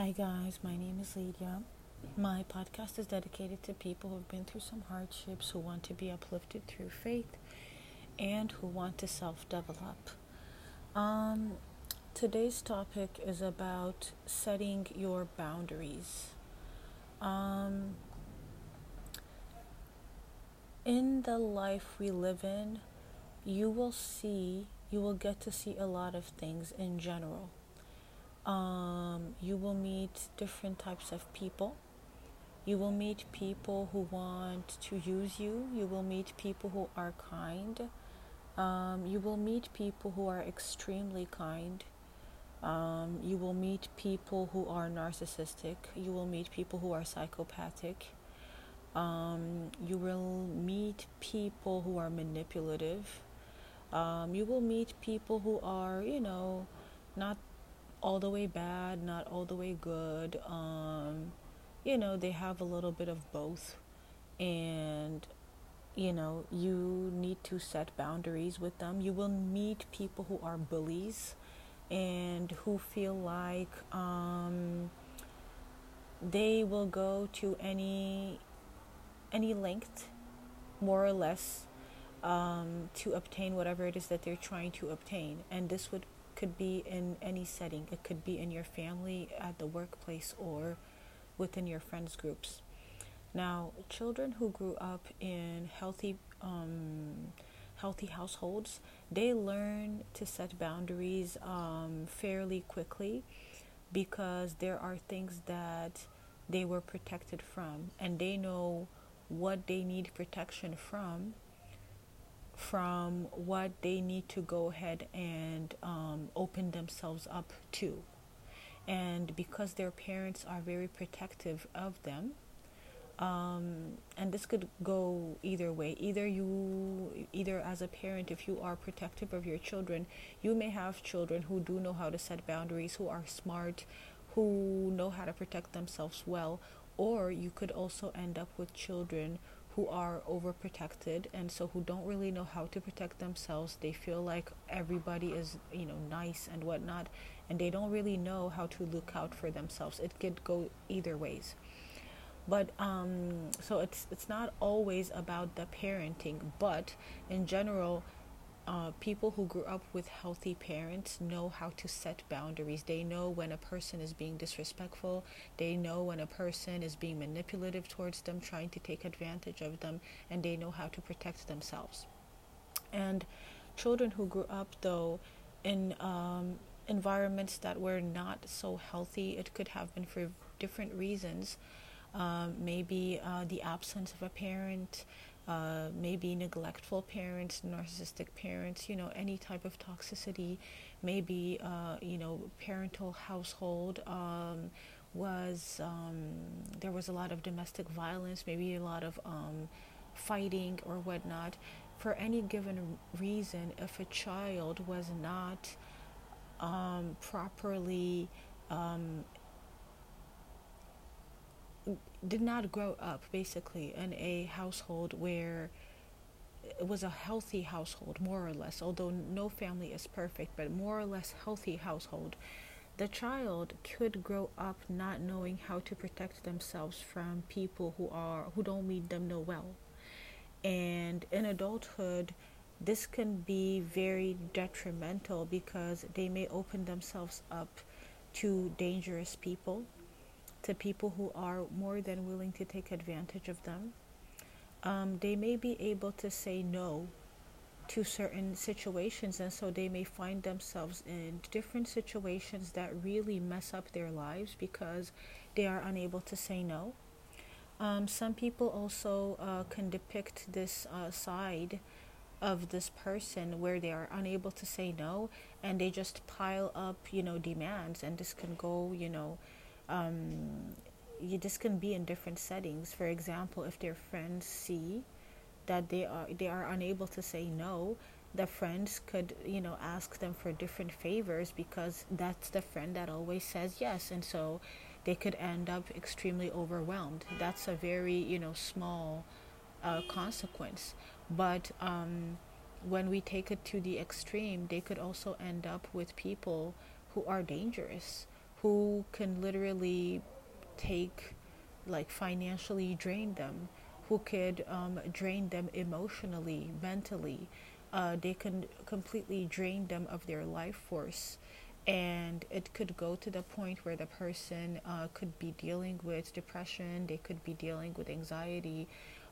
Hi, guys. My name is Lydia. My podcast is dedicated to people who have been through some hardships, who want to be uplifted through faith, and who want to self develop. Um, today's topic is about setting your boundaries. Um, in the life we live in, you will see, you will get to see a lot of things in general um, you will meet different types of people. You will meet people who want to use you. You will meet people who are kind. Um, you will meet people who are extremely kind. Um, you will meet people who are narcissistic. You will meet people who are psychopathic. Um, you will meet people who are manipulative. Um, you will meet people who are, you know, not all the way bad, not all the way good. Um, you know, they have a little bit of both. And, you know, you need to set boundaries with them. You will meet people who are bullies and who feel like um, they will go to any any length, more or less, um, to obtain whatever it is that they're trying to obtain. And this would could be in any setting. It could be in your family, at the workplace, or within your friends groups. Now, children who grew up in healthy um, healthy households, they learn to set boundaries um, fairly quickly because there are things that they were protected from, and they know what they need protection from from what they need to go ahead and um, open themselves up to. And because their parents are very protective of them, um, and this could go either way. Either you, either as a parent, if you are protective of your children, you may have children who do know how to set boundaries, who are smart, who know how to protect themselves well, or you could also end up with children who are overprotected and so who don't really know how to protect themselves. They feel like everybody is, you know, nice and whatnot, and they don't really know how to look out for themselves. It could go either ways. But um, so it's it's not always about the parenting, but in general, uh, people who grew up with healthy parents know how to set boundaries. They know when a person is being disrespectful. They know when a person is being manipulative towards them, trying to take advantage of them, and they know how to protect themselves. And children who grew up, though, in um, environments that were not so healthy, it could have been for different reasons. Um, maybe uh, the absence of a parent, uh, maybe neglectful parents, narcissistic parents, you know, any type of toxicity, maybe, uh, you know, parental household um, was, um, there was a lot of domestic violence, maybe a lot of um, fighting or whatnot. For any given reason, if a child was not um, properly um, did not grow up basically in a household where it was a healthy household, more or less, although no family is perfect, but more or less healthy household, the child could grow up not knowing how to protect themselves from people who are who don't mean them no well. And in adulthood, this can be very detrimental because they may open themselves up to dangerous people to people who are more than willing to take advantage of them. Um, they may be able to say no to certain situations, and so they may find themselves in different situations that really mess up their lives because they are unable to say no. Um, some people also uh, can depict this uh, side of this person where they are unable to say no and they just pile up, you know, demands, and this can go, you know, um, you, this can be in different settings. For example, if their friends see that they are they are unable to say no, the friends could you know ask them for different favors because that's the friend that always says yes, and so they could end up extremely overwhelmed. That's a very you know small uh, consequence, but um, when we take it to the extreme, they could also end up with people who are dangerous who can literally take, like, financially drain them, who could um, drain them emotionally, mentally. Uh, they can completely drain them of their life force. And it could go to the point where the person uh, could be dealing with depression, they could be dealing with anxiety,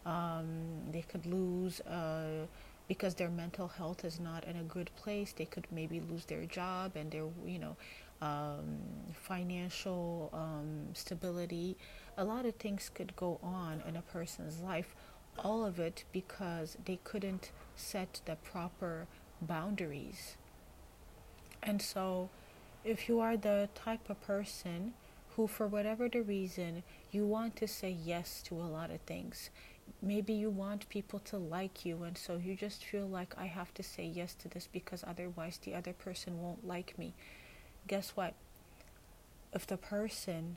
um, they could lose. Uh, because their mental health is not in a good place, they could maybe lose their job and their, you know, um, financial um, stability. A lot of things could go on in a person's life. All of it because they couldn't set the proper boundaries. And so, if you are the type of person who, for whatever the reason, you want to say yes to a lot of things, maybe you want people to like you, and so you just feel like I have to say yes to this because otherwise the other person won't like me guess what? If the person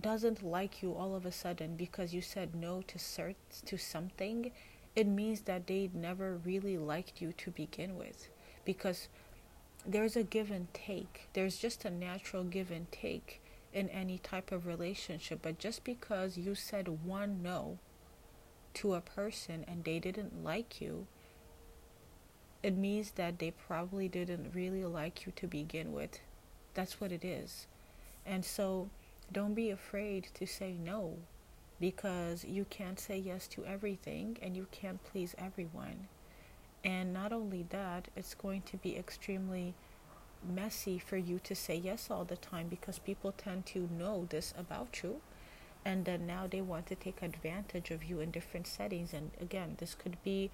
doesn't like you all of a sudden because you said no to cert- to something, it means that they never really liked you to begin with because there's a give and take. There's just a natural give and take in any type of relationship, but just because you said one no to a person and they didn't like you, it means that they probably didn't really like you to begin with. That's what it is. And so don't be afraid to say no because you can't say yes to everything and you can't please everyone. And not only that, it's going to be extremely messy for you to say yes all the time because people tend to know this about you and then now they want to take advantage of you in different settings and again this could be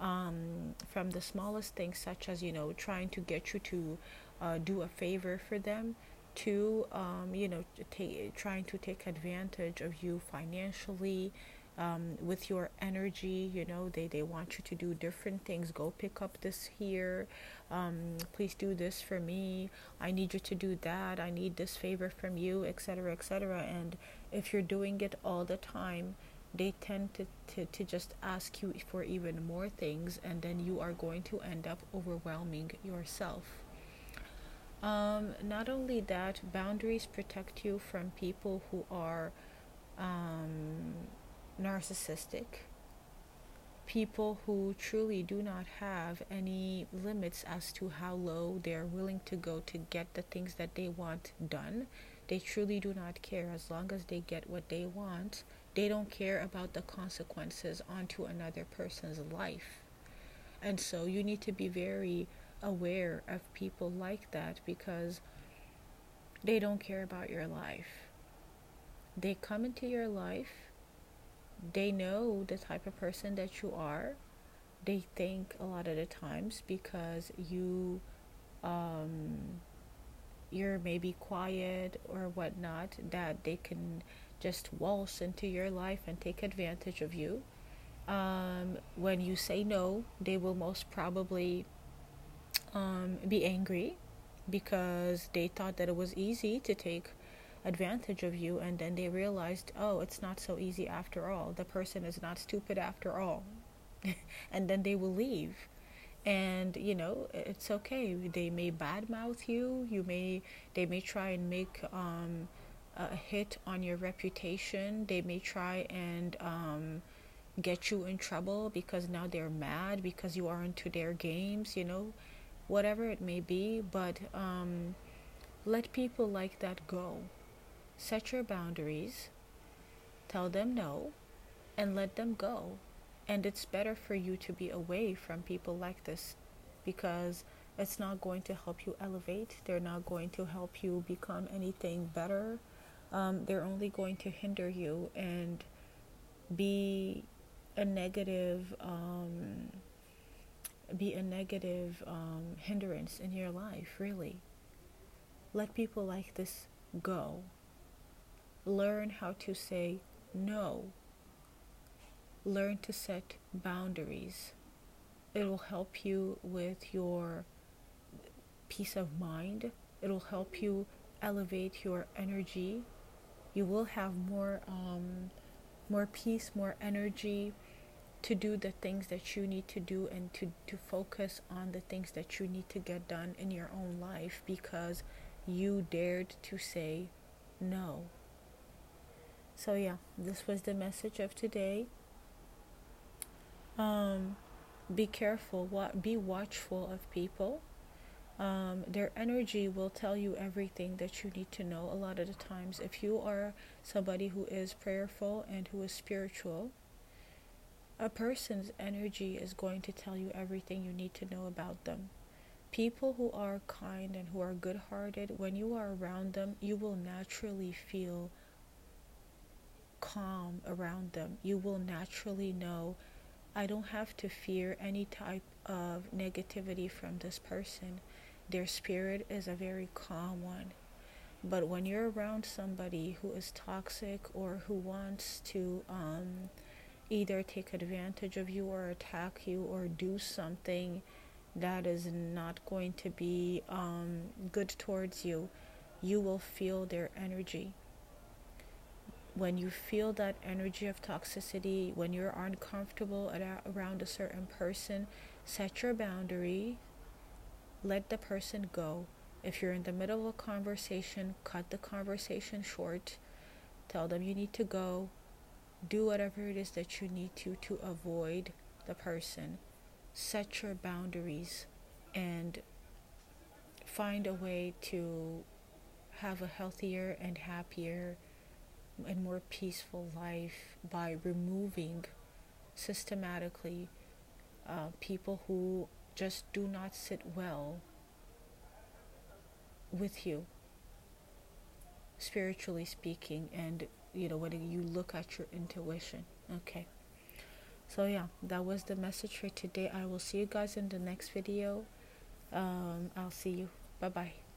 um, from the smallest things, such as you know trying to get you to uh, do a favor for them, to um, you know take, trying to take advantage of you financially. Um, with your energy, you know, they, they want you to do different things. Go pick up this here. Um, please do this for me. I need you to do that. I need this favor from you, etc., etc. And if you're doing it all the time, they tend to, to, to just ask you for even more things and then you are going to end up overwhelming yourself. Um, not only that boundaries protect you from people who are um, narcissistic people who truly do not have any limits as to how low they're willing to go to get the things that they want done. They truly do not care as long as they get what they want they don't care about the consequences onto another person's life. And so you need to be very aware of people like that because they don't care about your life. They come into your life, they know the type of person that you are. They think a lot of the times because you um, you're maybe quiet or whatnot that they can just waltz into your life and take advantage of you. Um, when you say no, they will most probably um, be angry because they thought that it was easy to take advantage of you, and then they realized, oh, it's not so easy after all. The person is not stupid after all. and then they will leave. And you know it's okay. They may badmouth you. You may they may try and make um, a hit on your reputation. They may try and um, get you in trouble because now they're mad because you aren't into their games, you know, whatever it may be. But um, let people like that go. Set your boundaries, tell them no, and let them go. And it's better for you to be away from people like this because it's not going to help you elevate. They're not going to help you become anything better um, they're only going to hinder you and be a negative um, be a negative um, hindrance in your life really. Let people like this go. Learn how to say no. Learn to set boundaries. It will help you with your peace of mind. It will help you elevate your energy you will have more um, more peace, more energy to do the things that you need to do and to, to focus on the things that you need to get done in your own life because you dared to say no. So, yeah, this was the message of today. Um, be careful, what, be watchful of people. Um, their energy will tell you everything that you need to know a lot of the times. If you are somebody who is prayerful and who is spiritual, a person's energy is going to tell you everything you need to know about them. People who are kind and who are good hearted, when you are around them, you will naturally feel calm around them. You will naturally know I don't have to fear any type of negativity from this person. Their spirit is a very calm one. But when you're around somebody who is toxic or who wants to um, either take advantage of you or attack you or do something that is not going to be um, good towards you, you will feel their energy. When you feel that energy of toxicity, when you're uncomfortable around a certain person, set your boundary, let the person go. If you're in the middle of a conversation, cut the conversation short. Tell them you need to go. Do whatever it is that you need to to avoid the person set your boundaries and find a way to have a healthier and happier and more peaceful life by removing systematically uh, people who just do not sit well with you spiritually speaking and you know when you look at your intuition okay? So yeah that was the message for today. I will see you guys in the next video. Um, i'll see you. Bye bye